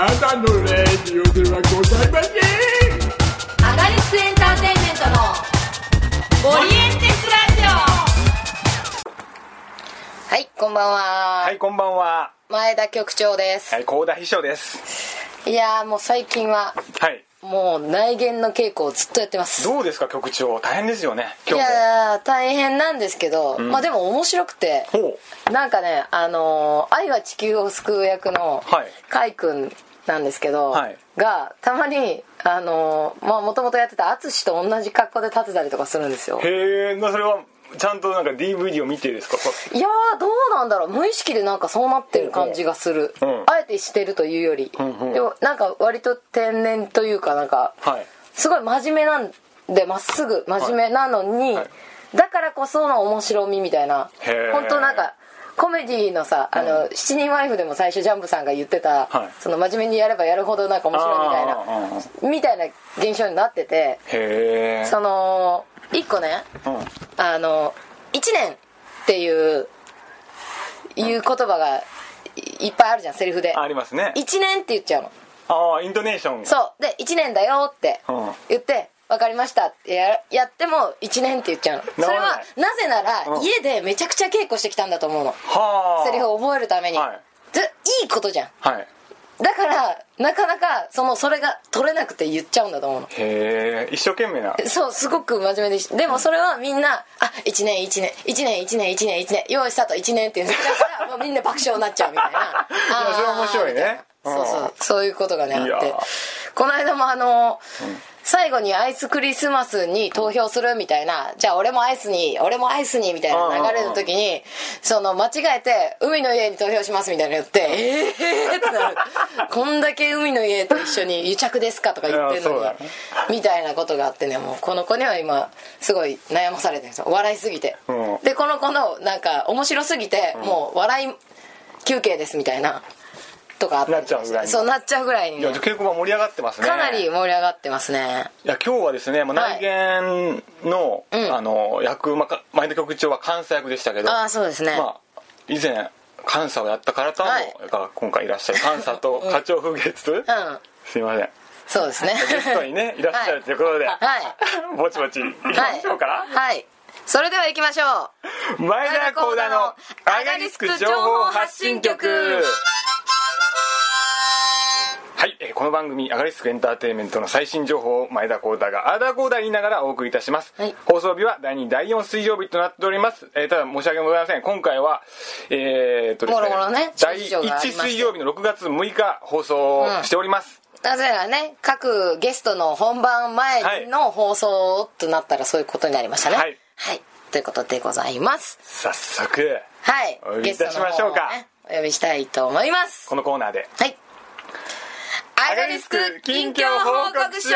ただのレディオではございませんアガリスクエンターテインメントのオリエンテスラジはい、こんばんは。はい、こんばんは。前田局長です。はい、高田秘書です。い、やーもう最近は、はい。もう内言の稽古をずっとやってます。どうですか、局長。大変ですよね。い今日も。やー大変なんですけど、まあでも面白くて。なんかね、あのー愛は地球を救う役のはいカイ君なんですけど、はい。がたまに、あのーまあもともとやってた淳と同じ格好で立てたりとかするんですよ。へえ、なそれは、ちゃんとなんか DVD を見てですか？いやーどうなんだろう。無意識でなんかそうなってる感じがする、うん。あえてしてるというより、んうん。でもなんか割と天然というかなんかはい。すごい真面目なんでまっすぐ真面目なのに、はい。だからこその面白みみたいな。本当なんかコメディのさ「あの七人ワイフ」でも最初ジャンプさんが言ってた、はいその真面目にやればやるほどなんか面白いみたいなみたいな現象になってて。その一個ねうん。あの1年っていういう言葉がいいっぱいあるじゃんセリフでありますね。1年って言っちゃうのああ、イントネーション。そうで1年だよってうん言って分かりました。ってややっても1年って言っちゃうの。それはなぜならうん。家でめちゃくちゃ稽古してきたんだと思うの。はあ。セリフを覚えるために、はい。でいいことじゃん。はい。だからなかなかそのそれが取れなくて言っちゃうんだと思うの。へえ、一生懸命な。そうすごく真面目でしでもそれはみんな「あ1年1年1年1年1年1年用意スタート1年」って言っちゃうからもうみんな爆笑になっちゃうみたいな。あーそれは面白いね。みたな。そうそううんそういうことがねあって。この間もあの最後にアイスクリスマスに投票するみたいなじゃあ俺もアイスに俺もアイスにみたいな流れの時にその間違えて海の家に投票しますみたいなの言ってええーってなる。こんだけ海の家と一緒に癒着ですかとか言ってんのにみたいなことがあってねもうこの子には今すごい悩まされてるんですよ。笑いすぎて、うん。でこの子のなんか面白すぎて、もう笑い休憩ですみたいなとかなっちゃうぐらいに。そうなっちゃうぐらいに。いや、ね稽古場盛り上がってますね。かなり盛り上がってますね。いや今日はですね、内見の,、うん。あの役、まあ、前田局長は監査役でしたけどああそうですね、まあ、以前監査をやった方も、はい。が今回いらっしゃる監査と 課長風月、うん。すいません。そうですね。ゲストにねいらっしゃるということで、はい。ぼちぼちいきまはいしょうか、はい。それでは行きましょう。前田幸田のアガリスク情報発信局はい、えーこの番組アガリスクエンターテインメントの最新情報を前田幸田がアーダーコーダー言いながらお送りいたします、はい。放送日は第2第4水曜日となっております、えーただ申し訳ございません。今回はえーっとですねもろもろね第諸事情があり1まして水曜日の6月6日放送しております、なぜならね各ゲストの本番前の放送となったらそういうことになりましたね。はい。はい、ということでございます。早速はい。お呼びいたしましょうか。ねお呼びしたいと思います。このコーナーで。はいアガリスク近況報告書。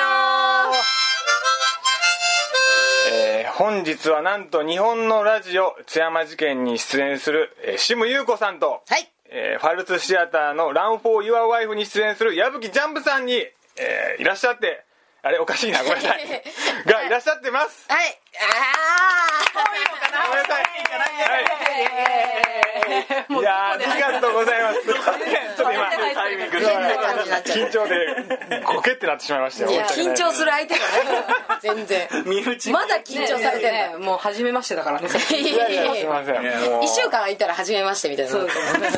えー本日はなんと日本のラジオ津山事件に出演する、えー、シム優子さんと、はい。えーファルスシアターの「 Run for Your Wife」に出演する矢吹ジャンプさんに、えーいらっしゃってあれおかしいな ごめんなさい。がいらっしゃってます。はい。ああごめんなさい。はい。いやーありがとうございます。ちょっと今タイミング変な感じになっちゃっ緊張でコケってなってしまいましたよ。たいや緊張する相手がない全然。まだ緊張されてんねだもう初めましてだからねいやいやすいませんもう1週間空いたら初めましてみたいなそういやいや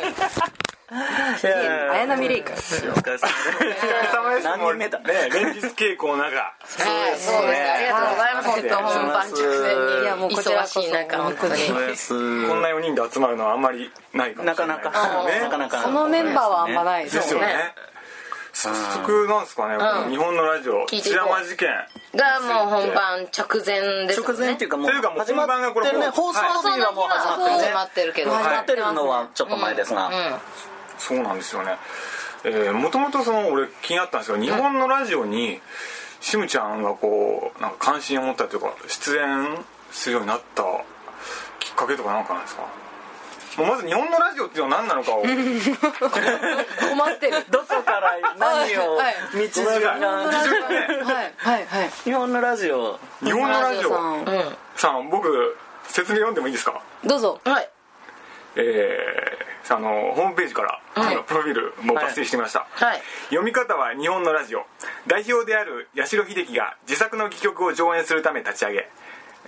綾波レイかお疲れ様です。お疲れ様です。何人目だね連日稽古の中。はいそうですありがとうございます。本当本番直前にいやもうこちらこそ。忙しい中本当に。こんな4人で集まるのはあんまりないかもしれない。なかなか。ねなかなか。このメンバーはあんまないですよね。早速なんですかね、うん。日本のラジオ津聞いていこう。山事件。がもう本番直前ですよね。直前っていうかもうというかもう始ま本番がこれってるね放送日はもう始まってるね。始まってるけど始まってるのはちょっと前ですが、うんそうなんですよね。えーもともとその俺気になったんですけど日本のラジオにシムちゃんがこうなんか関心を持ったというか出演するようになったきっかけとかなんかなんですか？もうまず日本のラジオっていうのは何なのかを。困ってる。どこから何をはい。日常が。はいはいはい日本のラジオ。日本のラジオ。さんうんさん僕説明読んでもいいですか？どうぞ。えーあのホームページから、あのプロフィールも抜粋してみました、はい。読み方は日本のラジオ。代表である八代秀樹が自作の戯曲を上演するため立ち上げ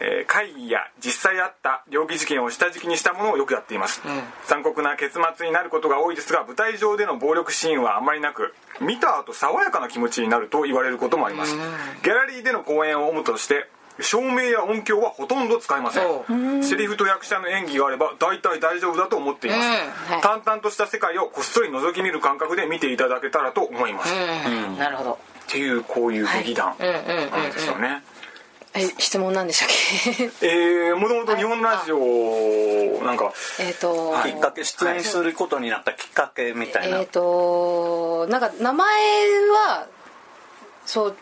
えー会議や実際あった猟奇事件を下敷きにしたものをよくやっています、残酷な結末になることが多いですが舞台上での暴力シーンはあまりなく見た後爽やかな気持ちになると言われることもあります、ギャラリーでの公演を主として照明や音響はほとんど使いません。セリフと役者の演技があれば大体大丈夫だと思っています、はい淡々とした世界をこっそり覗き見る感覚で見ていただけたらと思います、っなるほど。ていうこういう劇団なんですよね、え質問なんでしたっけ？えー、もともと日本のラジオなんかえっときっかけ出演することになったきっかけみたいな、えっ、となんか名前はそう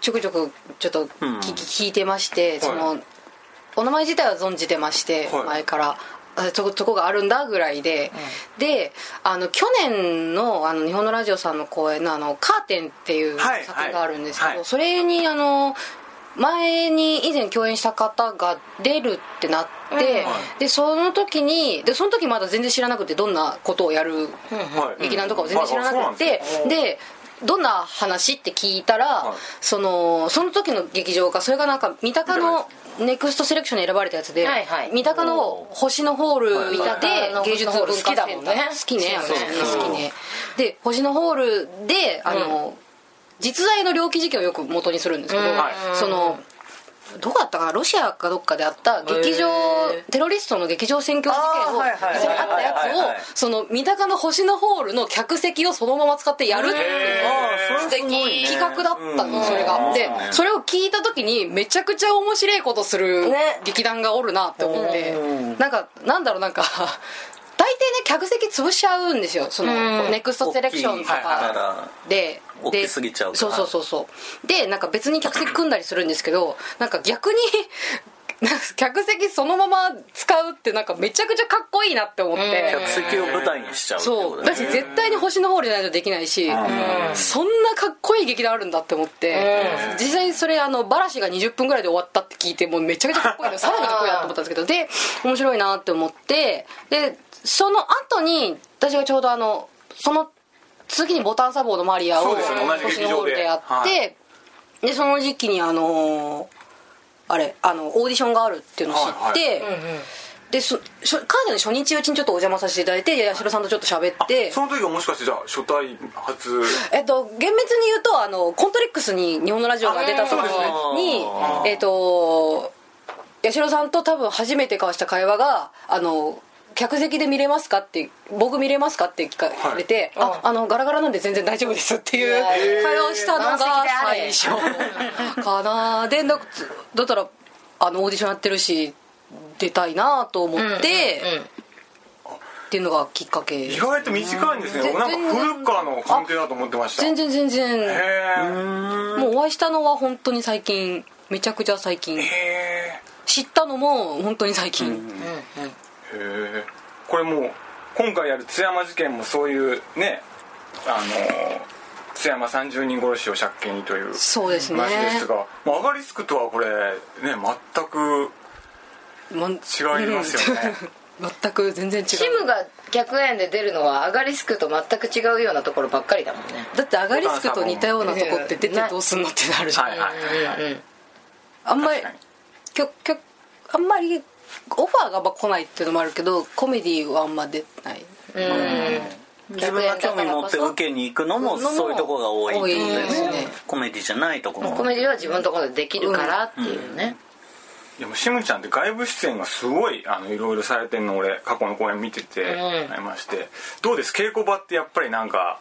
ちょくちょくちょっと聞,、うん。聞いてましてその、お名前自体は存じてまして、はい。前から。あそこそこがあるんだぐらいで、であの去年のあの日本のラジオさんの公演の「あのカーテン」っていうはい作品があるんですけど、はい。それにあの前に以前共演した方が出るってなって、でその時にでその時まだ全然知らなくてどんなことをやるはい。劇団とかを全然知らなくて、うんでどんな話って聞いたら、はい。そのその時の劇場がそれがなんか三鷹のネクストセレクションに選ばれたやつで、はいはい。三鷹の星のホールで芸術文化センター。好きだもんね。好きね好きね。で星のホールであの、実在の猟奇事件をよく元にするんですけど、うん。そのどこだったかな？ロシアかどっかであった劇場へテロリストの劇場占拠事件をあったやつをその三鷹の星のホールの客席をそのまま使ってやるっていうあーそれすごいね企画だったのうん。それが。でうん。それを聞いた時にめちゃくちゃ面白いことするね。劇団がおるなって思って。うん。なんかなんだろうなんか大抵ね客席潰しちゃうんですよ。そのうん。ネクストセレクションとだかで大できすぎちゃうか。らそうそうそうそう。でなんか別に客席組んだりするんですけどなんか逆に 客席そのまま使うってなんかめちゃくちゃかっこいいなって思って。客席を舞台にしちゃうそう。だし絶対に星のホールじゃないとできないしそんなかっこいい劇団あるんだって思って実際にそれあのバラシが20分ぐらいで終わったって聞いてもうめちゃくちゃかっこいいの。さらにかっこいいなと思ったんですけどで面白いなって思ってでその後に私がちょうどあのその次にボタンサボーのマリアを星のホールで。やって、はい。でその時期にあのーあれあのオーディションがあるっていうのを知って、でそしょカーデンの初日うちにちょっとお邪魔させていただいて八代さんとちょっと喋って。その時がもしかしてじゃあ初対初えっと、厳密に言うとあのコントレックスに日本のラジオが出た時あそうですに、ね。えっと八代さんと多分初めて交わした会話があの客席で見れますかって僕見れますかって聞かれて、ああのガラガラなんで全然大丈夫ですっていう会話をしたのが最初かな。でだだったらあのオーディションやってるし出たいなと思って、っていうのがきっかけ。意外と短いんですね。なんか古くからの関係だと思ってました。全然全然。へえもうお会いしたのは本当に最近。めちゃくちゃ最近。へえ知ったのも本当に最近、へえこれもう今回やる津山事件もそういうねあの津山30人殺しを借金にというそうですね。話ですが、まあ、アガリスクとはこれね全くま違いますよね。うん。全く全然違う。シムが100円で出るのはアガリスクと全く違うようなところばっかりだもんね。だってアガリスクと似たようなとこって出てどうすんのってなるじゃん、はいはいはいあんまりきょきょあんまりオファーがまあ来ないっていうのもあるけどコメディはあんま出ない。自分が興味持って受けに行くのもそういうところが多いってことですね。ね。コメディじゃないところコメディは自分のところでできるからっていうね、いやもうシムちゃんって外部出演がすごいあのいろいろされてるの俺過去の公演見ててうん。ありまして、どうです？稽古場ってやっぱりなんか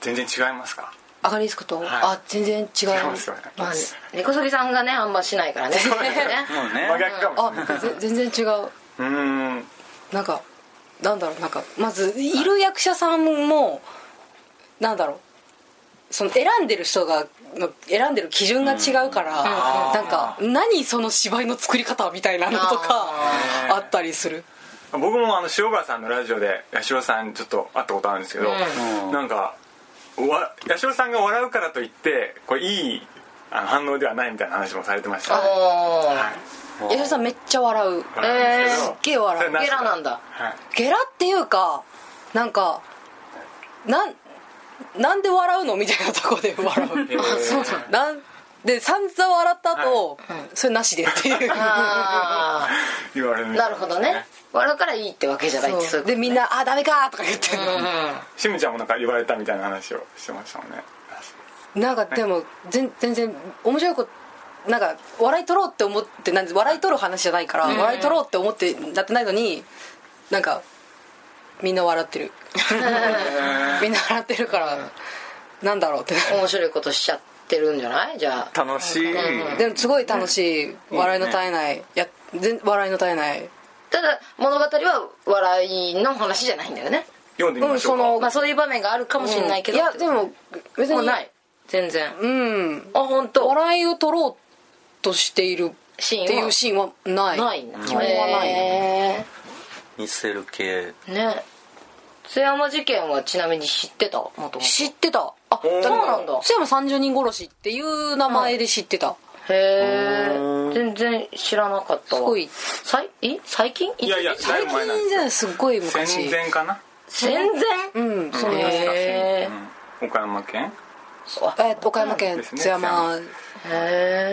全然違いますか？アガリスクと、い。あ全然違う。ますよね。まあ根こそぎさんがねあんましないからね。もうね。真逆かも。しれないあぜ全然違う。うーん。なんかなんだろう。なんかまずいる役者さんもなんだろう。その選んでる人がの選んでる基準が違うから、なんか何その芝居の作り方みたいなのとかあったりする。僕もあの塩川さんのラジオで八代さんにちょっと会ったことあるんですけど、うん。なんかわ八代さんが笑うからといってこれいいあの反応ではないみたいな話もされてました、おー。八代さんめっちゃ笑う。笑うんですっげえ笑う。ゲラなんだ。はい。ゲラっていうかなんかなんなんで笑うのみたいなとこで笑う。えー。なんで散々笑った後、それなしでっていう。あ 言われるあなるほどね笑うからいいってわけじゃないってそう。でみんな「あダメか」とか言ってるの、しむちゃんもなんか言われたみたいな話をしてましたもんね。なんかでも全全然面白いことなんか笑い取ろうって思ってなんで笑い取る話じゃないから、笑い取ろうって思ってやってないのになんかみんな笑ってる。みんな笑ってるからなんだろうって。面白いことしちゃってるんじゃない？じゃあ。楽しい、でもすごい楽しい。笑いの絶えない。や全笑いの絶えないただ物語は笑いの話じゃないんだよね。読んでみましょうか、うんそのまあそういう場面があるかもしれないけど、いやでも別にもうない。全然。うん。あ本当。笑いを取ろうとしているシーンはっていうシーンは。ない。ないんだ基本はない。へ見せる系。ーね。津山事件はちなみに知ってた？もともと知ってた。あそうなんだ。津山30人殺しっていう名前で知ってた、へえ全然知らなかったわ。すごい。さいえ？最近？いやいや最近じゃないすっごい昔。戦前かな、戦前？うん。そのへうん、岡山県？え岡山県ですね。津山。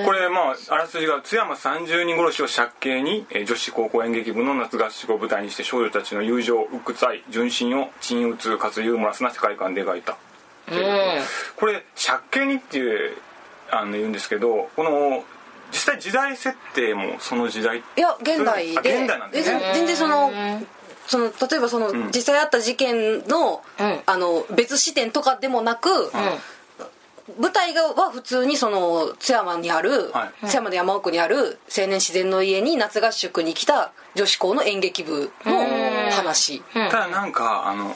これまああらすじが津山30人殺しを借景にえー女子高校演劇部の夏合宿を舞台にして少女たちの友情鬱屈愛純真を鎮鬱かつユーモラスな世界観で描いたえこれ借景にっていうあの言うんですけどこの実際時代設定もその時代いや現代あで。現代なんですね。全然そのその例えばその、ん。実際あった事件の,、うん。あの別視点とかでもなく、舞台がは普通にその津山にある、はい。津山の山奥にある青年自然の家に夏合宿に来た女子校の演劇部の話、ただなんかあの、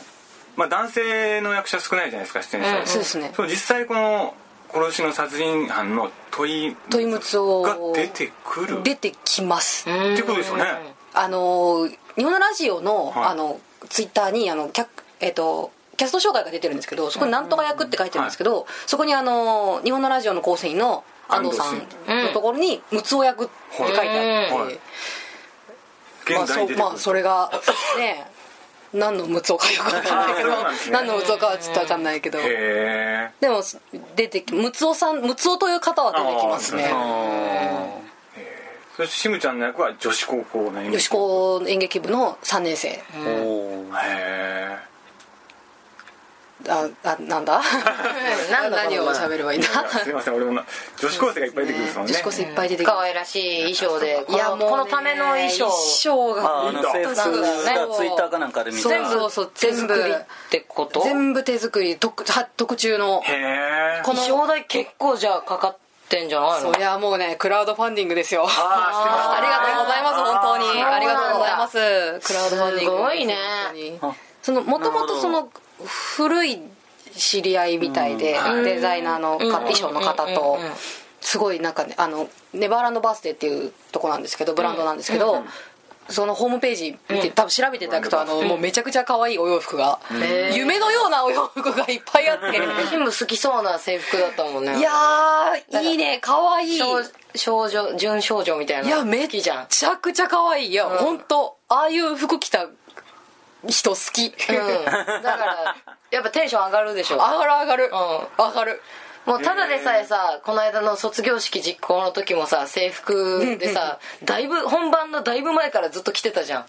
まあ、男性の役者少ないじゃないですか出演者、うん。そうですね。そう実際この殺しの殺人犯の問い問いむつをが出てくる。出てきます、っていうことですよね。あの日本のラジオの,、はい。あのツイッターにあのキャ,、えっとキャスト紹介が出てるんですけどそこに「なんとか役」って書いてるんですけど、そこにあの日本のラジオの構成員の安藤さんのところに「ムツオ役」って書いてあって、はい。まあそまあそれがね何のムツオかよくわかんないけどね。何のムツオかはちょっとわかんないけど。でも出てきムツオさんムツオという方は出てきますね。そしてシムちゃんの役は女子高校の演女子校演劇部の3年生。へああなんだ？なんだ何を喋ればいいんだえすいません俺もな女子高生がいっぱい出てくるんですもんね。女子高生いっぱい出てき可愛らしい衣装で。このこのための衣装。衣装が。ああの制服がツイッターかなんかで見た。全部そうそう。手全部作りってこと？全部手作り特は特注の。へえ衣装代結構じゃあかかってんじゃないの？そりゃもうねクラウドファンディングですよ。あありがとうございます本当に。ありがとうございます。クラウドファンディングすごいねそのもともとその古い知り合いみたいで、デザイナーの方、衣装の方と、すごいなんかねあのネバーランドバースデーっていうとこなんですけどブランドなんですけど、そのホームページ見て多分調べていただくとあのもうめちゃくちゃ可愛いお洋服が、夢のようなお洋服がいっぱいあって、キム好きそうな制服だったもんね。いやーいいね可愛い。少少女純少女みたいないやめっ好きじゃんちゃくちゃ可愛い。いや、本当ああいう服着た人好き、うん。だから やっぱテンション上がるでしょ。上がる上がる、う上がる。もうただでさえさこの間の卒業式実行の時もさ制服でさだいぶ本番のだいぶ前からずっと着てたじゃん。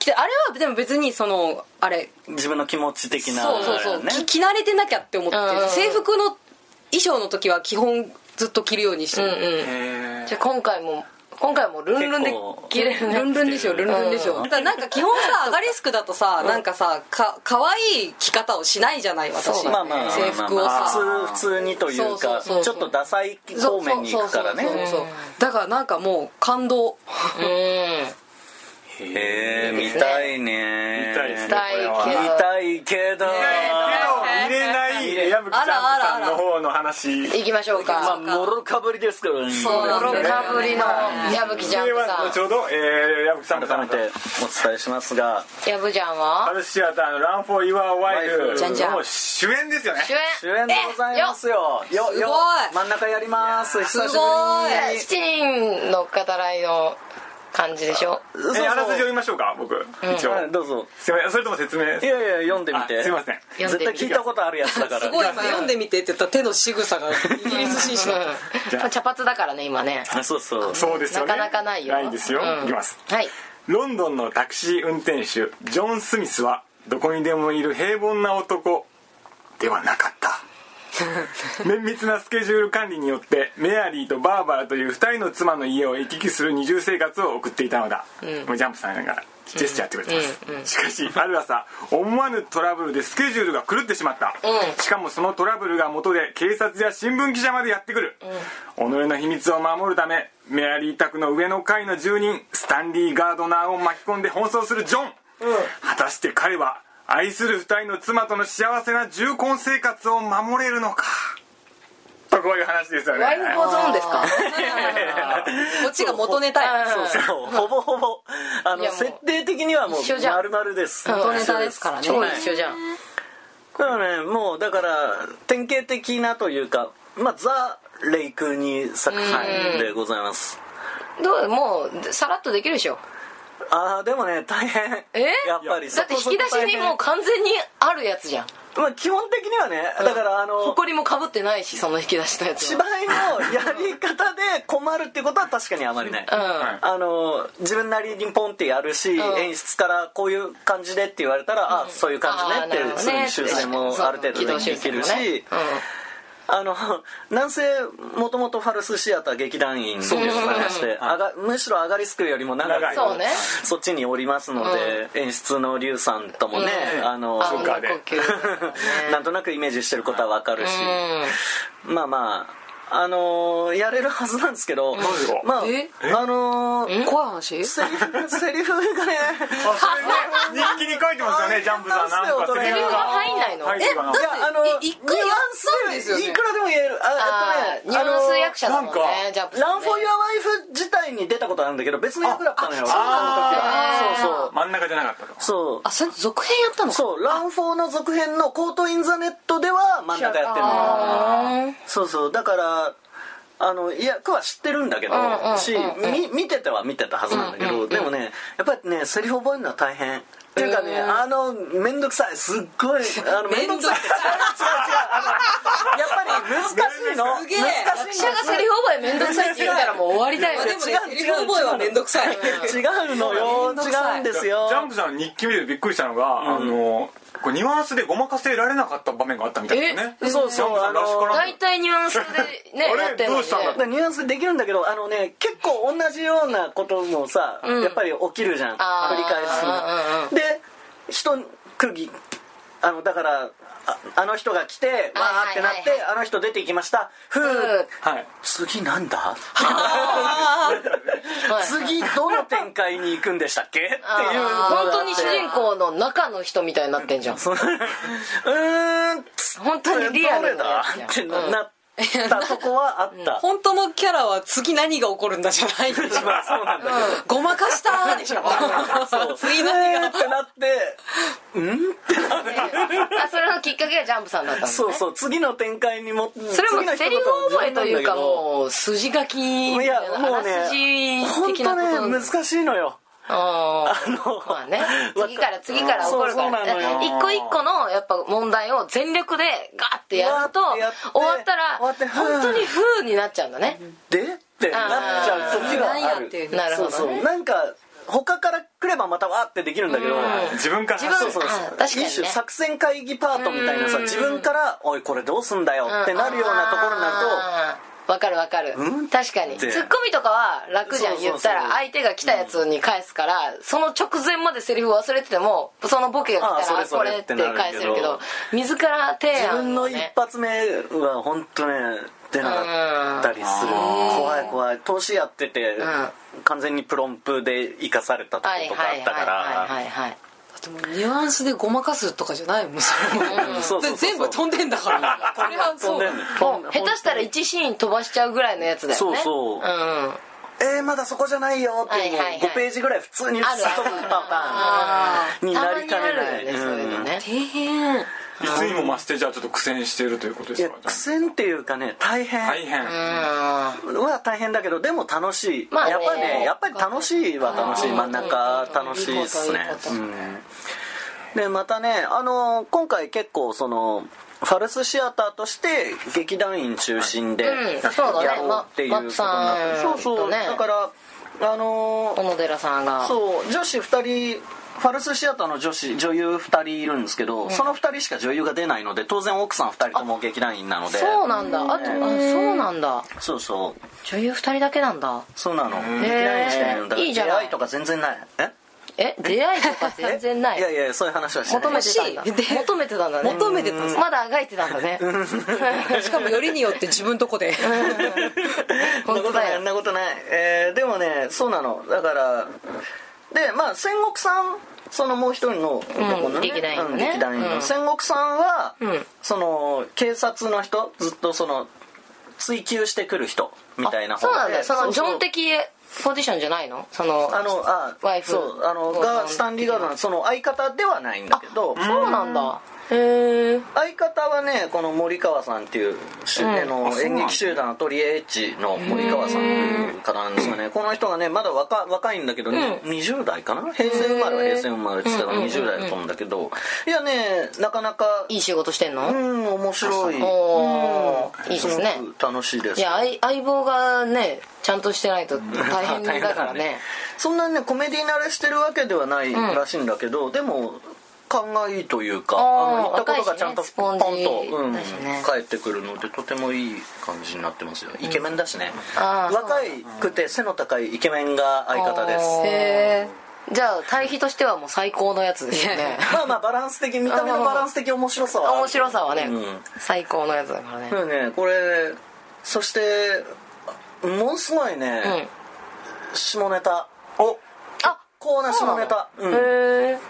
着てあれはでも別にそのあれ。自分の気持ち的なそうそうそう、着慣れてなきゃって思って、うん。制服の衣装の時は基本ずっと着るようにしてる、うんうん。へじゃあ今回も今回もルンルンで結構着れるね。ルンルンですよルンルンですよ、う。んだからなんか基本さアガリスクだとさ、なんかさか可愛い着方をしないじゃない私、まあまあ制服をさ、普通普通にというそうそうかそうそう。ちょっとダサい方面に行くからね。そうそうそうそうだからなんかもう感動。うん。へえ見たいね。見たいですね見ど。たいない矢吹ちゃんさんの方の話行きましょうまあかもろかぶりですからね。そうなん泥ですよかぶりの矢吹ジャンプそれはさ後ほど、えー、矢吹さん改めてお伝えしますがん矢吹ジャンハはルスシアターの「 Run for Your Wife」じゃんじゃんもう主演ですよね。主演？主演でございますよ。よすごい。よ真ん中やります。久しぶりすごい。に7人の語らいの感じでしょ？えあらすじ読みましょうか僕。一応。はいどうぞ。すいませんそれとも説明。いやいや読んでみて。あすいません。絶対聞いたことあるやつだから。すごい今読んでみてって言ったら手の仕草がイギリス紳士だったじゃあ。茶髪だからね今ね。あそうそう。そうですよね。なかなかないよ。ないですよ、うん。いきます。はい。ロンドンのタクシー運転手ジョン・スミスはどこにでもいる平凡な男ではなかった 綿密なスケジュール管理によってメアリーとバーバラという2人の妻の家を行き来する二重生活を送っていたのだ、もうジャンプさんがジェスチャーってくれてます、しかしある朝思わぬトラブルでスケジュールが狂ってしまった、しかもそのトラブルが元で警察や新聞記者までやってくる、己の秘密を守るためメアリー宅の上の階の住人スタンリー・ガードナーを巻き込んで奔走するジョン、果たして彼は愛する二人の妻との幸せな重婚生活を守れるのか？とこういう話ですよね。ワイフボゾーンですか？こっちが元ネタや。そう。そう。ほぼほぼあの設定的にはもう丸々です。元ネタですからね。超一緒じゃん。これはねもうだから典型的なというかまあザ・レイクに作品でございます。どう？もうさらっとできるでしょああでもね大変。え？やっぱり。だって引き出しにもう完全にあるやつじゃん。まあ基本的にはねだからあの埃もかぶってないしその引き出したやつ芝は居のやり方で困るってことは確かにあまりない、うん。あの自分なりにポンってやるし、ん。演出からこういう感じでって言われたら、あそういう感じねってすぐに修正もある程度できるし、ねあのなんせもともとファルスシアター劇団員でございまして、あがむしろアガリスクよりも長くそうね。そっちにおりますので、演出のリュウさんともね、うん。あの なんとなくイメージしてることはわかるし、まあまああのーやれるはずなんですけど、まあえ？あのー怖い話？セリフ セリフがねあそれね日記に書いてますよねジャンプさん。なんかセセリフが入んないの？入ってあのえ一回やったんですよねいくらでも言える。ああえっとねーニュアンス役者だもんなんかねジャンプランフォーユアワイフ自体に出たことあるんだけど別の役だったのよ。あそうそう。真ん中じゃなかったとそう。あそれ続編やったのそうランフォーの続編の「コート・イン・ザ・ネット」では真ん中やってるのよ。そうそう。だからあの役は知ってるんだけど、んうんし、み見てては見てたはずなんだけど、でもねやっぱりねセリフ覚えるのは大変。っていうかね、あの面倒くさい。すっごいあの面倒くさい。って違う違うあのやっぱり難しいの。すげえ。役者がセリフ覚えめんどくさいって言ったらもう終わりだよあでもねセリフ覚えはめんどくさい。違うのよ。違うんですよ。ジャンプさんの日記見てびっくりしたのが、あのこれニュアンスでごまかせられなかった場面があったみたいですね。えそうそう。ジャンプさんらしからぬ大体ニュアンスでねあれやってんの。にどうしたんだねでニュアンスできるんだけどあのね結構同じようなこともさ、やっぱり起きるじゃん。繰り返うんうんしで一区切あのだからああの人が来てわーってなって、あの人出てきました。ふううんはい。次なんだ？はい。次どの展開に行くんでしたっけ？っていう本当に主人公の中の人みたいになってんじゃん。うーん本当にリアルなやつじゃんってなっ たとこはあった、本当のキャラは次何が起こるんだじゃない。んでしょまあそうなんだけど、ごまかしたーでしょ。そう次何が。えーってなってうんってなってあそれのきっかけがジャンプさんだったね。そうそう。次の展開にもそれもセリフ覚えというかうもう筋書きいいやなもうねじ本当的なことね難しいのよああのまあね。次から次から起こるから一個一個のやっぱ問題を全力でガーってやると終わったら本当に風になっちゃうんだね。で？ってなっちゃう。時がある。なるほどね。そうそう。なんか他から来ればまたわーってできるんだけど自分から。そうそうあ確かにね。一種作戦会議パートみたいなさうん。自分から「おいこれどうすんだよ」ってなるようなところになるとわかるわかる。うん？確かに。ツッコミとかは楽じゃん言ったら相手が来たやつに返すからその直前までセリフ忘れててもそのボケが来たらこれって返せるけど自ら提自案分の一発目は本当ね出なかったりする。怖い怖い。投資やってて完全にプロンプで生かされたとはいことかあったから。はいはいでもニュアンスでごまかすとかじゃないもんそれも。全部飛んでんだから。それはそう飛んでんの。もう下手したら1シーン飛ばしちゃうぐらいのやつだよね。そうそう。うん。えー、まだそこじゃないよっていうはいはいはい。5ページぐらい普通にあるストップパターンになりかねない。ね大変いつにも増してじゃあちょっと苦戦しているということでいやすか苦戦っていうかね大変。大変。は大変だけどでも楽しい、まあね。やっぱりねやっぱり楽しいは楽しい。真ん。中楽しいっすね。でまたねあの今回結構そのファルスシアターとして劇団員中心でやろうっていうことになって、まマッツさんそうそう、だからあの小野寺さんが。そう。女子2人ファルスシアターの女子女優2人いるんですけど、その2人しか女優が出ないので当然奥さん2人とも劇団員なので。そうなんだ。あとあそうなんだ。そうそう。女優2人だけなんだ。そうなの。劇団員しかいないの。だからいいじゃない。出会いとか全然ない。え？え？出会いとか全然ない。いやいやそういう話はしてない。求めてたんだ。求めてたんだ。ね。求めてたんですまだあがいてたんだね。しかもよりによって自分とこで。そんな本当だよ。ことないそんなことない、えーでもねそうなの。だからでまあ戦国さんそのもう一人の男のね、劇団員のね。うん劇団員の。うん。戦国さんは、うん。その警察の人ずっとその追及してくる人みたいな方そうなんだ。よそのジョン的ポジションじゃないの？そのあのあワイフそうあのがスタンリー・ガードのその相方ではないんだけど。そうなんだ相方はねこの森川さんっていう、しうん。あの演劇集団アトリエ H の森川さんっていう方なんですよね。この人がねまだ若若いんだけど、ね20代かな？平成生まれは平成生まれって言ってたから20代だと思うんだけど。いやねなかなかいい仕事してんの？うん面白い。おー。いいですね。楽しいです。いや相相棒がねちゃんとしてないと 大変だからね。そんなにねコメディ慣れしてるわけではないらしいんだけど、でも勘がいいというかあの言ったことがちゃんとポンスポンジと、うん返ってくるのでとてもいい感じになってますよ。イケメンだしね、若いくて背の高いイケメンが相方です。へじゃあ対比としてはもう最高のやつですよね。まあまあバランス的見た目のバランス的面白さは 面白さはね、うん。最高のやつだからね。そうねこれそしてものすごいね、うん。下ネタ。おあこうな下ネタ。うん。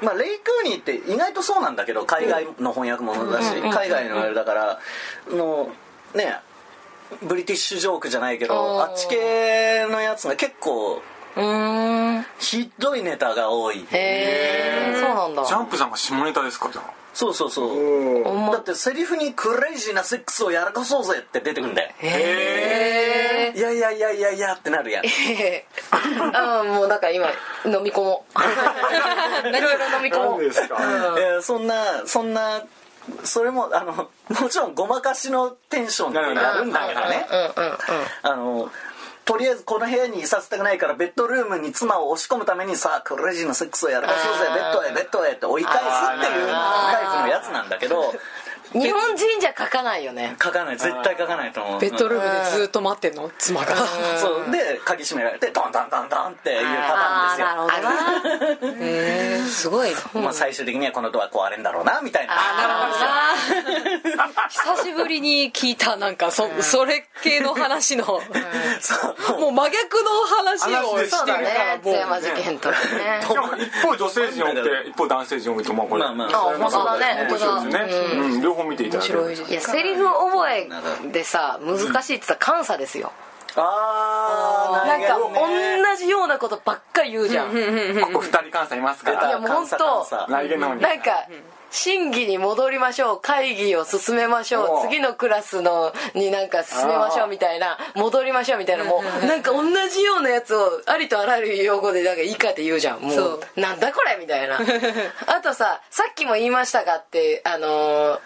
まあ、レイ・クーニーって意外とそうなんだけど海外の翻訳物だし、海外のあれだからのねブリティッシュジョークじゃないけどあっち系のやつが結構うーん。ひどいネタが多いへえそうなんだ。ジャンプさんが下ネタですかじゃあそうそうそう。ほん。まだってセリフに「クレイジーなセックスをやらかそうぜ」って出てくるんだよ。へえいやいやいやいやいやってなるやん。あもうだから今飲み込もう。いろいろ飲み込もう。ですか？いやそんなそんなそれもあのもちろんごまかしのテンションでやるんだけどね。うんうんうん。あのとりあえずこの部屋にいさせたくないからベッドルームに妻を押し込むためにさあクレイジーなセックスをやらかそうぜベッドへベッドへって追い返すっていうタイプのやつなんだけど日本人じゃ書かないよね。書かない。絶対書かないと思う。ベッドルームでずっと待ってんの？妻が。そう。で鍵閉められてドンドンドンドンっていうパあターンですよ。あなるほどえすごい。まあ最終的にはこのドア壊れんだろうなみたいな。あ 久しぶりに聞いたなんかそそれ系の話の。そう。もう真逆の話を。してそうだるからもう。ね津山事件とかね。一方女性陣多くて一方男性陣多いとまあこれ。まあまああ。本当だね面白いですね。うん。両方見ていただける面白いいやセリフ覚えでさ難しいって言ったら監査ですよ。ああなんか同じようなことばっかり言うじゃん。いここ二人関西いますから。やもう本当来年の方になんか審議に戻りましょう会議を進めましょおう。う次のクラスのになんか進めましょうみたいな戻りましょうみたいなもうなんか同じようなやつをありとあらゆる用語でなんか言い換えて言うじゃん。もそうう。なんだこれみたいな。あとささっきも言いましたがってあのー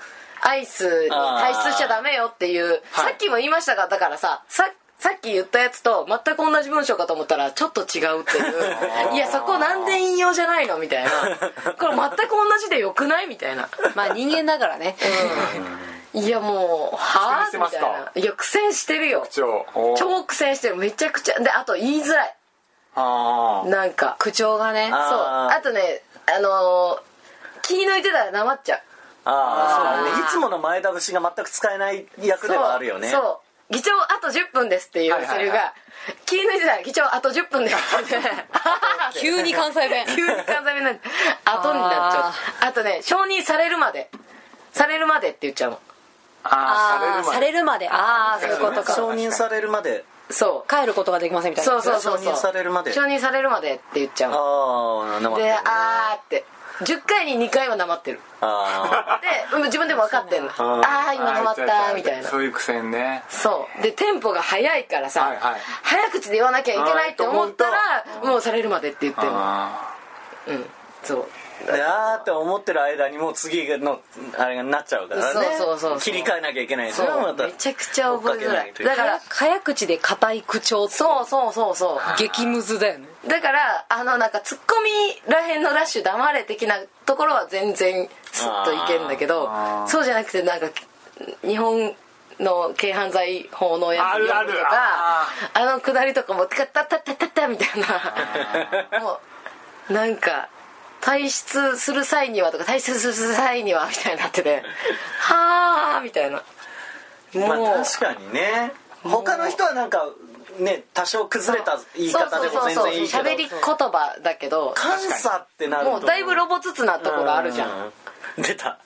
アイスに退出しちゃダメよっていうさっきも言いましたがだからさささっき言ったやつと全く同じ文章かと思ったらちょっと違うっていう。いやそこなんで引用じゃないのみたいな。これ全く同じでよくないみたいな。まあ人間だからね。いやもうはあみたいな。いや苦戦してるよ。超苦戦してる。めちゃくちゃ。であと言いづらい。なんか。口調がね。そう。あとねあのー気抜いてたらなまっちゃうああそうだね。いつもの前倒しが全く使えない役ではあるよね。そう。そう。議長あと10分ですっていうセリフが気抜いてたら議長あと10分です。っ て急に関西弁。急に関西弁になって後になっちゃう。あとね承認されるまで。されるまでって言っちゃうの。あーされるまで。ああそういうことか。承認されるまで。そう。帰ることができませんみたいな。そうそうそうそう。承認されるまで。承認されるまでって言っちゃうの。ああであーって10回に2回はなまってる。あでうん自分でも分かってんの。ああ今なまったみたいな。そういう苦戦ね。そう。でテンポが速いからさ、はいはい。早口で言わなきゃいけないって思った。らもうされるまでって言ってるうんそう。あであーって思ってる間にもう次のあれがなっちゃうからね。そうそうそう切り替えなきゃいけないですそう。よまた。めちゃくちゃ覚えづらい。だから早口で硬い口調そうそうそうそう。激ムズだよねだからあのなんかツッコミらへんのラッシュ黙れ的なところは全然スッといけるんだけどそうじゃなくてなんか日本の軽犯罪法のやつあるある。とかあのくだりとかも「タッタッタッタッタッタ」みたいな。もうなんか退出する際にはとか退出する際にはみたいになってて「はあ」みたいな。もう、まあ確かにね。他の人はなんかね多少崩れた言い方でも全然いいけど。喋り言葉だけど関西ってなるともうだいぶロボつつなところあるじゃん。うん。出た。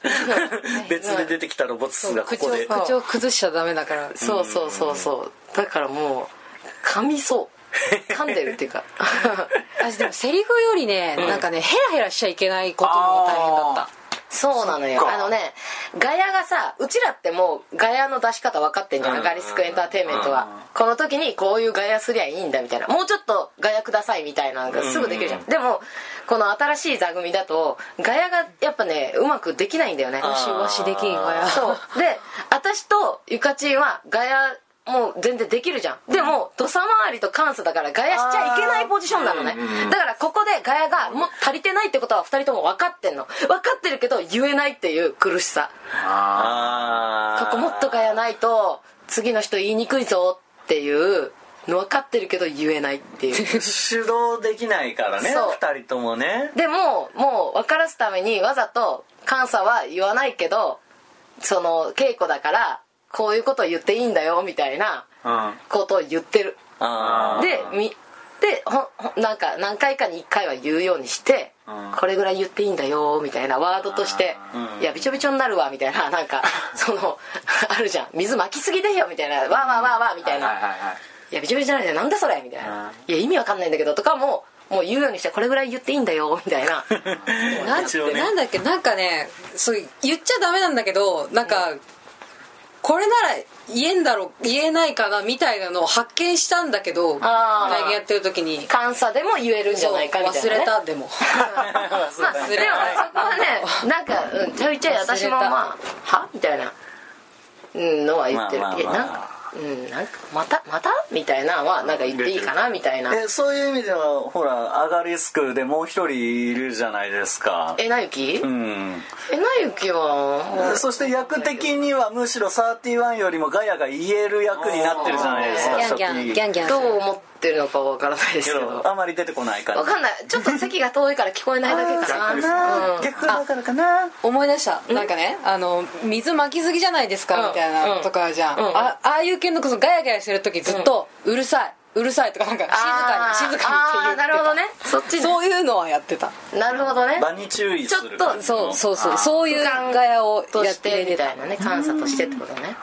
別で出てきたロボットがこ口こで。を口を崩しちゃダメだから。そうそうそうそう。だからもう噛みそう。噛んでるっていうか。私でもセリフよりね、なんかねヘラヘラしちゃいけないことの方が大変だったそうなのよ。あのねガヤがさうちらってもうガヤの出し方分かってんじゃん、うん。ガリスクエンターテインメントは、この時にこういうガヤすりゃいいんだみたいな。もうちょっとガヤくださいみたいなのがすぐできるじゃん、でもこの新しい座組だとガヤがやっぱねうまくできないんだよね。わしわしできんわやそう。で私とゆかちんはガヤもう全然できるじゃん。でも土佐回りと関数だからガヤしちゃいけないポジションなのね。だからここでガヤがもう足りてないってことは2人とも分かってんの。分かってるけど言えないっていう苦しさ。ああここもっとガヤないと次の人言いにくいぞっていうの分かってるけど言えないっていう。主導できないからねそう。二人ともね。でももう分からすためにわざと関西は言わないけどその稽古だからこういうことを言っていいんだよみたいなうん。ことを言ってる。あでみでほなんか何回かに1回は言うようにして、うん。これぐらい言っていいんだよみたいなワードとして「うん。いやびちょびちょになるわ」みたいな なんかその あるじゃん。水巻きすぎだよみたいな「わーわーわーわー」みたいな「いやびちょびちょになるじゃんなんだそれ」みたいな「いや意味わかんないんだけど」とかももう言うようにしてこれぐらい言っていいんだよみたいな。なんねなんだっけなんかねそう言っちゃダメなんだけどなんか、これなら言えんだろ言えないかなみたいなのを発見したんだけど来年やってる時に。監査でも言えるんじゃないかみたいな、ね、忘れたでも。まあ、でもそこはねなんか、うん、ちょいちょい私もまあ「は?」みたいなうんのは言ってる、まあまあまあ。いやなんかうんなんかまたまた？みたいなのはなんか言っていいかな？みたいな。えそういう意味ではほらアガリスクでもう一人いるじゃないですか。えなゆきうん。えなゆきはそして役的にはむしろ31よりもガヤが言える役になってるじゃないですかギャンギャンギャンギャン。どう思ってるのかわからないですけけどどあまり出てこない感じ。わかんない。ちょっと席が遠いから聞こえないだけか 逆ですなうん。逆だからかな。思い出した。なんかねあの水巻きすぎじゃないですかうん。みたいなとかじゃん、うん。あああいう系のこそガヤガヤしてる時ずっとうるさい。うるさいとかなんか静かに静かにって言あーってなるほどね。そっちね。そういうのはやってた。なるほどね。場に注意するちょっとそうそうそう。そういうガヤをやっててみたいなね監査としてってことね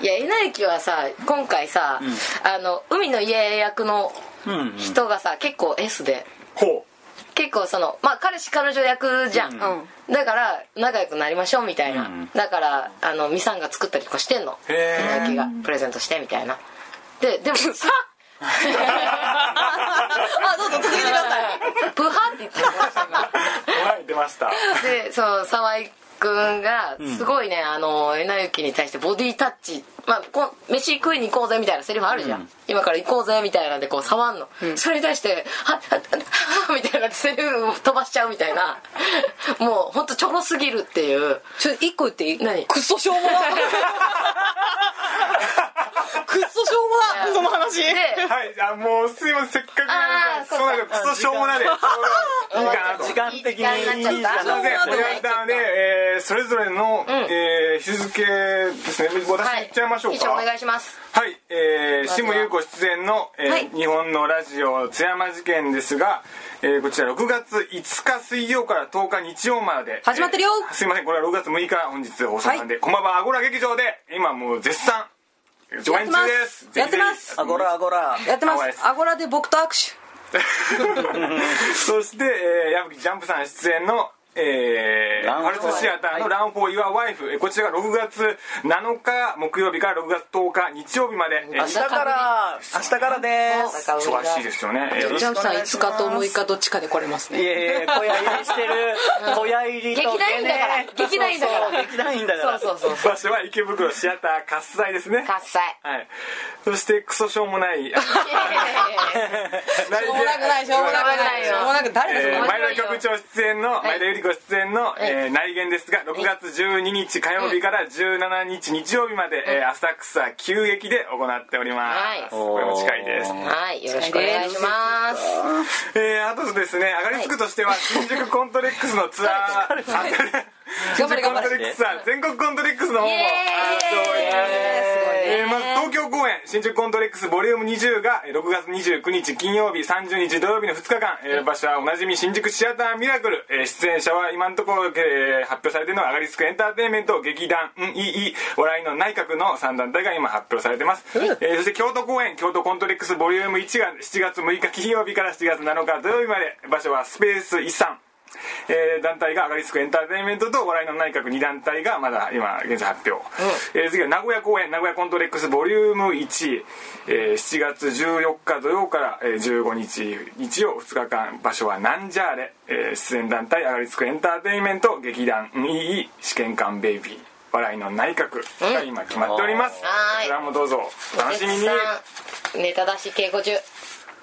いやえなゆきはさ今回さ、あの海の家役のうんうん。人がさ結構 S で。ほ結構そのまあ彼氏彼女役じゃん、だから仲良くなりましょうみたいな、うんだからあのミサンが作ったりとかしてんの。えなゆきがプレゼントしてみたいな。ででもさ あどうぞ続けてください。プハって言ってました今。うはい出ました。でその沢井君がすごいね、あのえなゆきに対してボディタッチまあこう飯食いに行こうぜみたいなセリフあるじゃん、うん。今から行こうぜみたいなんでこう触んの、それに対して「はっはっはっは」みたいなセリフを飛ばしちゃうみたいな。もうほんとちょろすぎるっていう。ちょ一個言っていい？何？クソしょうもなクソしょうもな。その話？ではいあもうすいませんせっかくあーそうなんですクソしょうもないで。いいかなと時間的に。いいじゃ時間になので、えーそれぞれの、えー日付ですね。私はい。言っちゃいましょうか。一応お願いします。はい、えー、まずは下優子出演の、えーはい。日本のラジオ津山事件ですが、えーこちら6月5日水曜から10日日曜まで。始まってるよ。えーすいません。これは6月6日本日放送なんで、こんばんは。アゴラ劇場で今もう絶賛上演中です。やってます。アゴラアゴラ。やってます。アゴラで僕と握手。そして、えー、矢吹ジャンプさん出演の、えー、ランファルツシアターの「ランフォー・ユア・ワイフ」えーこちらが6月7日木曜日から6月10日日曜日まで。えー明日から明日からです。忙しいですよね。ジャンプさん5日と6日どっちかで来れますね。いやいや小屋入りしてる。小屋入りと劇団員だから。劇団員だから。そうそう劇団員だから。そうそうそう。場所は池袋シアター喝采ですね。喝采。はい。そしてクソしょうもない。し しょうもなくないしょうもなくないしょうもなく誰がそえー、こまで前田局長出演の、前田由里子出演の、えー内言ですが6月12日火曜日から17日日曜日まで、えー浅草急激で行っております、はい。これも近いです。はい。よろしくお願いします。えー、あとですね、上がりつくとしては、新宿コントレックスのツアー、コントレックスツアー、全国コントレックスの方もまず東京公演新宿コントレックスボリューム20がえー6月29日金曜日30日土曜日の2日間、えー場所はおなじみ新宿シアターミラクル、えー出演者は今のところ、えー発表されているのはアガリスクエンターテインメント劇団んいい笑いの内閣の3団体が今発表されてます、えーそして京都公演京都コントレックスボリューム1が7月6日金曜日から7月7日土曜日まで場所はスペースイサンえー団体がアガリスクエンターテインメントとお笑いの内閣2団体がまだ今現在発表、えー次は名古屋公演名古屋コントレックスボリューム1、えー7月14日土曜から、えー15日日曜2日間場所はなんじゃあれ、えー出演団体アガリスクエンターテインメント劇団いい試験官ベイビー。笑いの内閣が今決まっております、はい。こちらもどうぞお楽しみに。ネタ出し稽古中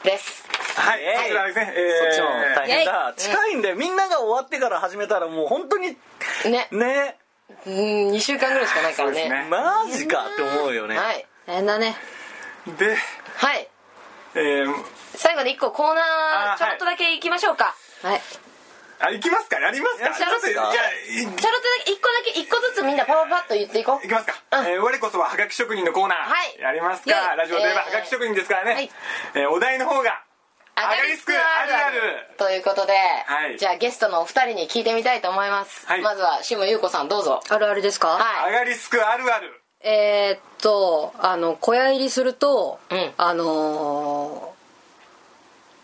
ですはいイエーイこちらですね、そっちも大変だ。近いんでみんなが終わってから始めたらもう本当にね。ね。うん2週間ぐらいしかないからね。ね。マジかって思うよね。はい。大変だね。で、はい。えー、最後に1個コーナあーーちょろっとだけ行きましょうか。はい。あ行きますか？やりますか？ちょっとじゃあいちょろっとだけ1個だけ1個ずつみんなパパパッと言っていこう。いきますか、えー我こそははがき職人のコーナー、はい。やりますか？ラジオといえばえーはがき職人ですからね、はい。えーお題の方がアガリスクあるある。ということで、はい。じゃあゲストのお二人に聞いてみたいと思います、はい。まずはシム優子さんどうぞ。あるあるですか？はい。アガリスクあるある。えーっとあの小屋入りすると、うん。あのー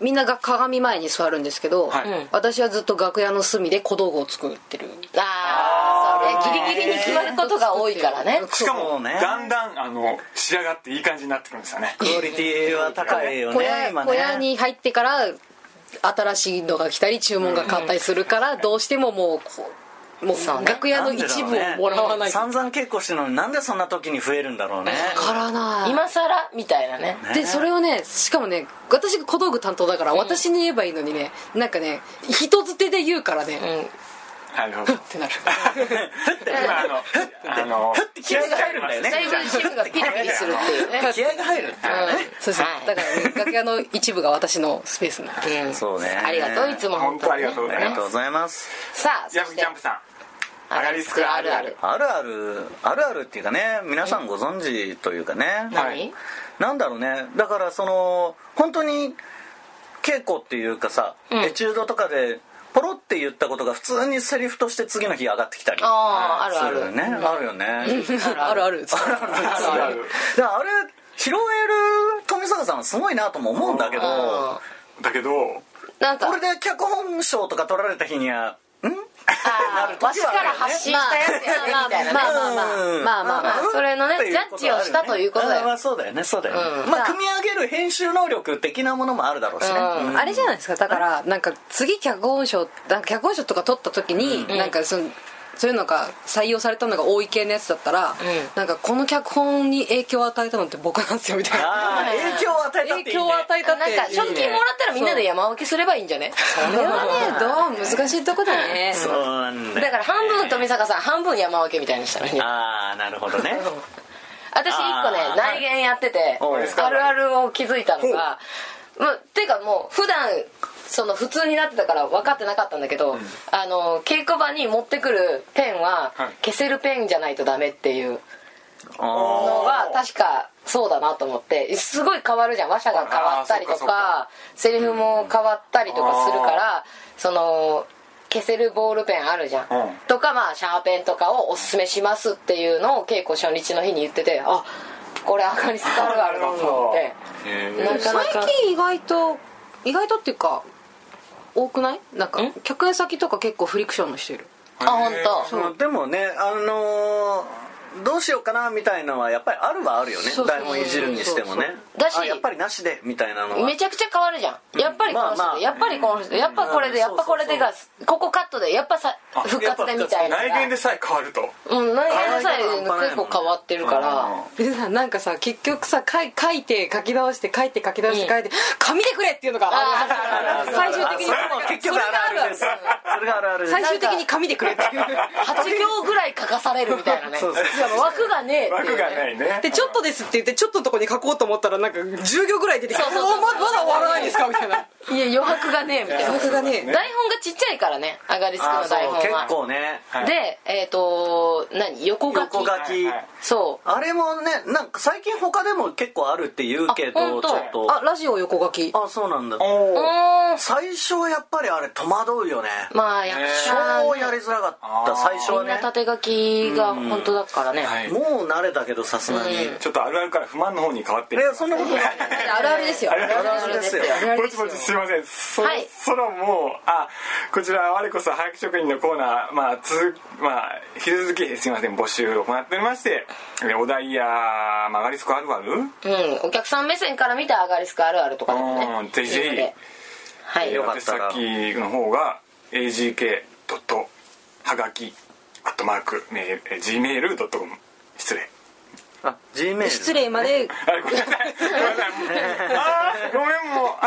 みんなが鏡前に座るんですけど、はい。うん。私はずっと楽屋の隅で小道具を作ってる。ああそうね。ギリギリに決まることが多いからね。しかも、だんだんあの仕上がっていい感じになってくるんですよね。クオリティは高いよね小屋今ね。小屋に入ってから新しいのが来たり注文が買ったりするから、どうしてももうこうもう楽屋の一部をもらわないと。散々稽古してるのになんでそんな時に増えるんだろうね。わからない今さらみたいなね。でそれをねしかもね私が小道具担当だから私に言えばいいのにねなんかね人づてで言うからね、うん。なるほどってなる。今あのあの気合が入るんだよね。だいぶシムがピリピリするっていう。ね気合が入るっていうね。そうそう、はい。だからね楽屋の一部が私のスペースになるうん。そうね。ありがとういつも本当ありがとうございますありがとうございます。さあジャンプそしてジャンプさんアガリスクあるある。あるある。あるあるっていうかね皆さんご存知というかね。何なんだろうね。だからその本当に稽古っていうかさ、うん。エチュードとかでポロって言ったことが普通にセリフとして次の日上がってきたりあああるある。するよね。あるよね。あるある。あるある。だからあれ拾える富坂さんはすごいなとも思うんだけど。あだけどなんか。これで脚本賞とか取られた日にはんあーわしから発信したやつやねみたいなね。まあまあまあうん。まあまあまあそれのねジャッジをしたということだよ。あまあそうだよねそうだよまあ組み上げる編集能力的なものもあるだろうしね、あれじゃないですか。だからなんか次脚本賞脚本賞とか取った時に、なんかそのそういうのが採用されたのが多い系のやつだったら、なんかこの脚本に影響を与えたのって僕なんですよみたいな。影響を与えたっていい、ね、影響を与えたってなんか賞金もらったらみんなで山分けすればいいんじゃね？それはねどう？難しいとこだね。そうなんだよだから半分富坂さん半分山分けみたいにしたのに。ああなるほどね。私一個ね内言やっててあるあるを気づいたのがまあていうかもう普段その普通になってたから分かってなかったんだけど、あの稽古場に持ってくるペンははい。消せるペンじゃないとダメっていうあのが確かそうだなと思ってすごい変わるじゃん。話者が変わったりとかセリフも変わったりとかするからその消せるボールペンあるじゃん、うん。とかまあシャーペンとかをおすすめしますっていうのを稽古初日の日に言っててあこれあかりスカルあるなと思って。えなかなか最近意外と意外とっていうか多くない？なんか客演先とか結構フリクションのしてる。あ本当。うんでもねあのうしようかなみたいのはやっぱりあるはあるよね。台本いじるにしてもね。だしあやっぱりなしでみたいなのは。めちゃくちゃ変わるじゃん。やっぱりこの人。で、まあまあ。やっぱりこの人。でやっぱこれでやっぱこれでがここカットでやっぱさあ復活でみたいな内見でさえ変わると。うん内見でさえ結構変わってるから。なんかさ結局さ書い書いて書き直して書いて書き直して書いて紙でくれっていうのがある。最終的に。それも結局あるあるです。それがあるある。です。最終的に紙でくれっていう。8行ぐらい書かされるみたいなね。そうそう枠がね。え枠がないね。でちょっとですって言ってちょっとのとこに書こうと思ったらなんか10行ぐらい出てきてそうままだ終わらないんですか？みたいな。いや余白がねえみたいな。余白がねえ。台本がちっちゃいからねアガリスクのあそう結台本は構ね。はい。でえっ、と何？横書き。横書き。はいそう。あれもねなんか最近他でも結構あるって言うけどちょっと。あラジオ横書き。あそうなんだ。最初はやっぱりあれ戸惑うよね。まあ役者はね超やりづらかった。最初みんなはね縦書きが本当だからね、はい。もう慣れたけどさすがに。うん。ちょっとあるあるから不満の方に変わっていやそんなことない。あるあるですよ。あるあるあるですよ。ぼちぼちすいません。そろはい。そろもうあこちら我こそ早く職人のコーナーまあつまあ引き続きすいません募集を行っておりましてえお題や曲がりスコあるある？うん。お客さん目線から見たアガリスクあるあるとかでもね。うんぜひぜひ。いいので。はい。よかったら。さっきの方が agk. はがきトマークメール gmail.com 失礼。あ G メール失礼まで。あごめんなさい。ごめんなさいあーごめんもう。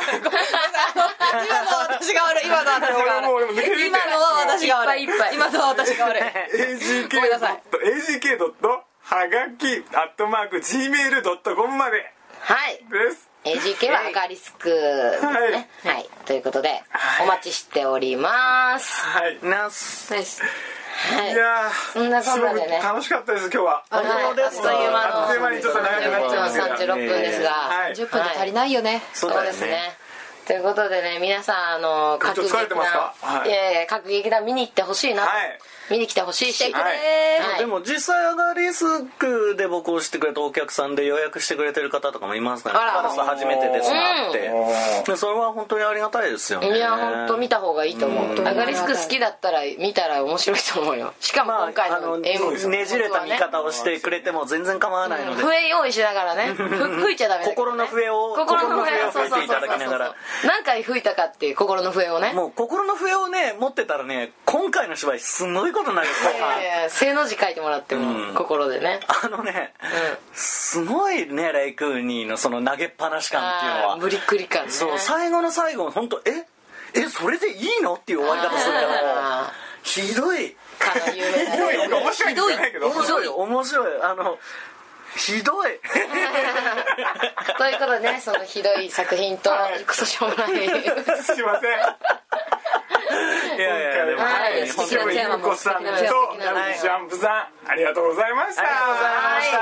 今のは私が悪い。今のは私が悪い。今のは私が悪い。いっぱいいっぱい。今のは私が悪い。agk. ごめんなさい。agk. はがきアットマーク。gmail.com まで。はい。です。AGK はアガリスクですね。はい、ということでお待ちしております。はい。ナス。ですはい。いやそんなこんなでね。楽しかったです今日は。あっという間のあっという間にちょっと長くなっちゃいますけど36分ですが、はい。10分で足りないよね。そうだよね。そうですね。ということでね皆さんあのちょっと疲れてますか？はい。いやいや各劇団見に行ってほしいなと、はい見に来てほしいし、はい。はい。でも実際アガリスクで僕を知ってくれたお客さんで予約してくれてる方とかもいますからあら。パルス初めてですなって。うん。でそれは本当にありがたいですよね。いや本当見た方がいいと思う。アガリスク好きだったら見たら面白いと思うよ。しかもま今回ああのの演目ね。じれた見方をしてくれても全然構わないので。笛用意しながらね。ふ吹いちゃダメね。心の笛を心の笛を心の笛を吹いていただきながら。何回吹いたかっていう心の笛をね。もう心の笛をね持ってたらね今回の芝居すごいことになるよ後半いやいや正の字書いてもらっても、うん。心でね。あのねすごいねレイクーニーのその投げっぱなし感っていうのは。無理くり感ね。そう最後の最後本当え？えそれでいいの？っていう終わり方するから。あひどい。ーかの有名なひどい。面白いんじゃないけど。面白い。面白い。あのひどい。ということでねそのひどい作品とクソしょうもない。すいません。いやいやでもはい。素敵なゆうこさんと素敵ジャンプさんありがとうございました。ありがとうございました。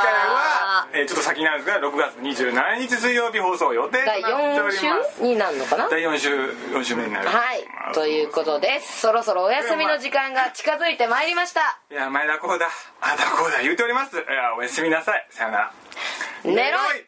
次回は、えーちょっと先なんですが6月27日水曜日放送予定とな第ってお4ります。週になるのかな？第4週4週目になるはい。ということです。そろそろお休みの時間が近づいてまいりました。いや前田こうだあだこうだ言うております。いやおやすみなさい。さよなら。寝ろい